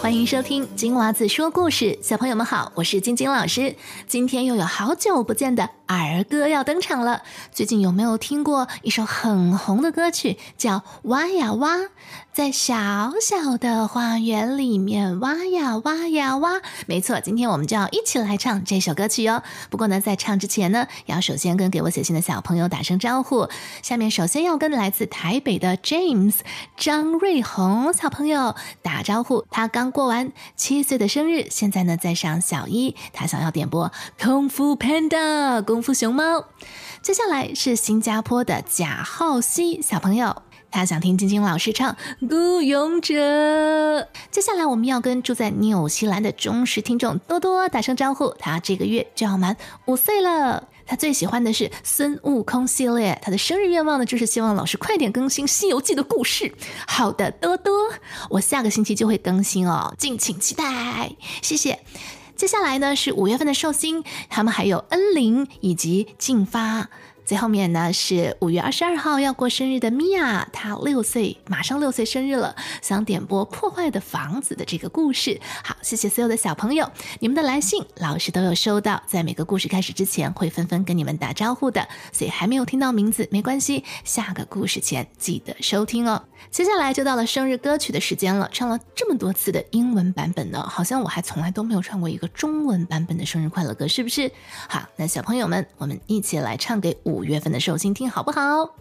欢迎收听金娃子说故事，小朋友们好，我是晶晶老师。今天又有好久不见的儿歌要登场了。最近有没有听过一首很红的歌曲，叫《挖呀挖》？在小小的花园里面挖呀挖呀挖。没错，今天我们就要一起来唱这首歌曲哦。不过呢，在唱之前呢，要首先跟给我写信的小朋友打声招呼。下面首先要跟来自台北的 James 张瑞红小朋友打招呼，他刚过完七岁的生日，现在呢在上小一，他想要点播《功夫 Panda》功功夫熊猫。接下来是新加坡的贾浩熙小朋友。他想听晶晶老师唱《孤勇者》。接下来，我们要跟住在纽西兰的忠实听众多多打声招呼。他这个月就要满五岁了。他最喜欢的是孙悟空系列。他的生日愿望呢，就是希望老师快点更新《西游记》的故事。好的，多多，我下个星期就会更新哦，敬请期待。谢谢。接下来呢是五月份的寿星，他们还有恩灵以及进发。最后面呢是五月二十二号要过生日的米娅，她六岁，马上六岁生日了，想点播《破坏的房子》的这个故事。好，谢谢所有的小朋友，你们的来信老师都有收到，在每个故事开始之前会纷纷跟你们打招呼的，所以还没有听到名字没关系，下个故事前记得收听哦。接下来就到了生日歌曲的时间了，唱了这么多次的英文版本呢，好像我还从来都没有唱过一个中文版本的生日快乐歌，是不是？好，那小朋友们，我们一起来唱给五五月份的寿星听好不好？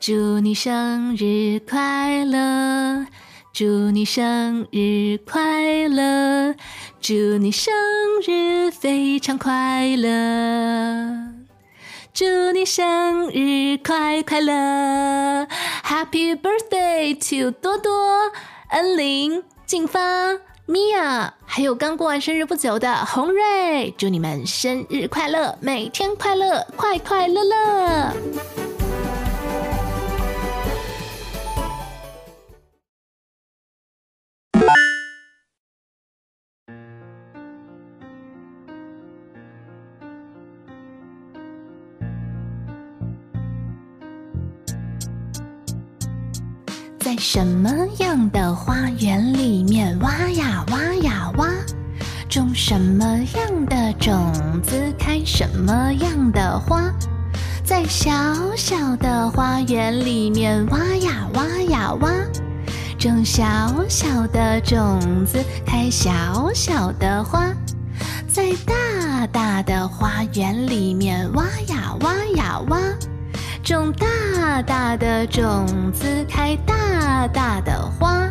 祝你生日快乐，祝你生日快乐，祝你生日非常快乐。祝你生日快快乐，Happy birthday to 多多、恩玲、静芳、米娅，还有刚过完生日不久的红瑞，祝你们生日快乐，每天快乐，快快乐乐。在什么样的花园里面挖呀挖呀挖，种什么样的种子开什么样的花，在小小的花园里面挖呀挖呀挖，种小小的种子开小小的花，在大大的花园里面挖呀挖呀挖。种大大的种子，开大大的花，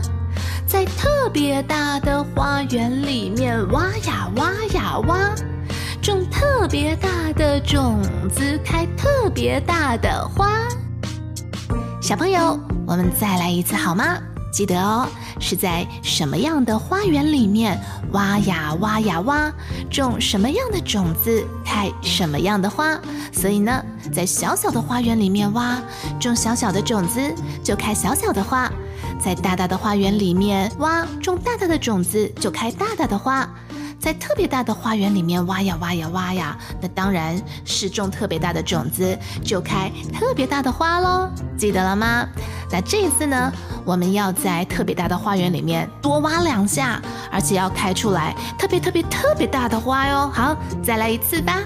在特别大的花园里面挖呀挖呀挖，种特别大的种子，开特别大的花。小朋友，我们再来一次好吗？记得哦，是在什么样的花园里面挖呀挖呀挖，种什么样的种子，开什么样的花。所以呢，在小小的花园里面挖，种小小的种子，就开小小的花；在大大的花园里面挖，种大大的种子，就开大大的花。在特别大的花园里面挖呀挖呀挖呀，那当然是种特别大的种子，就开特别大的花喽。记得了吗？那这一次呢，我们要在特别大的花园里面多挖两下，而且要开出来特别特别特别大的花哟。好，再来一次吧。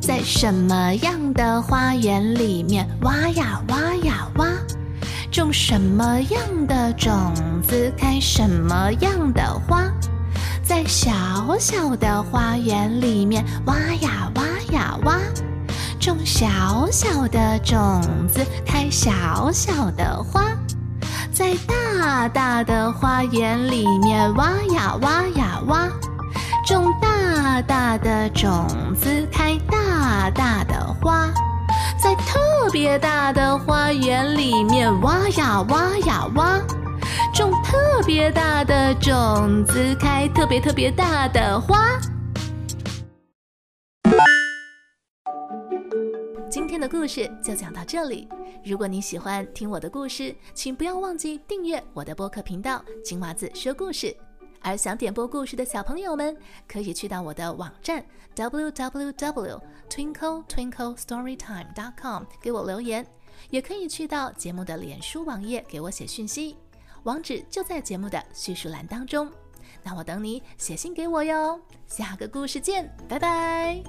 在什么样的花园里面挖呀挖呀挖？种什么样的种子，开什么样的花，在小小的花园里面挖呀挖呀挖，种小小的种子，开小小的花，在大大的花园里面挖呀挖呀挖，种大大的种子，开大大的花。在特别大的花园里面挖呀挖呀挖，种特别大的种子，开特别特别大的花。故事就讲到这里。如果你喜欢听我的故事，请不要忘记订阅我的播客频道“金娃子说故事”。而想点播故事的小朋友们，可以去到我的网站 w w w twinkle twinkle storytime dot com 给我留言，也可以去到节目的脸书网页给我写讯息。网址就在节目的叙述栏当中。那我等你写信给我哟。下个故事见，拜拜。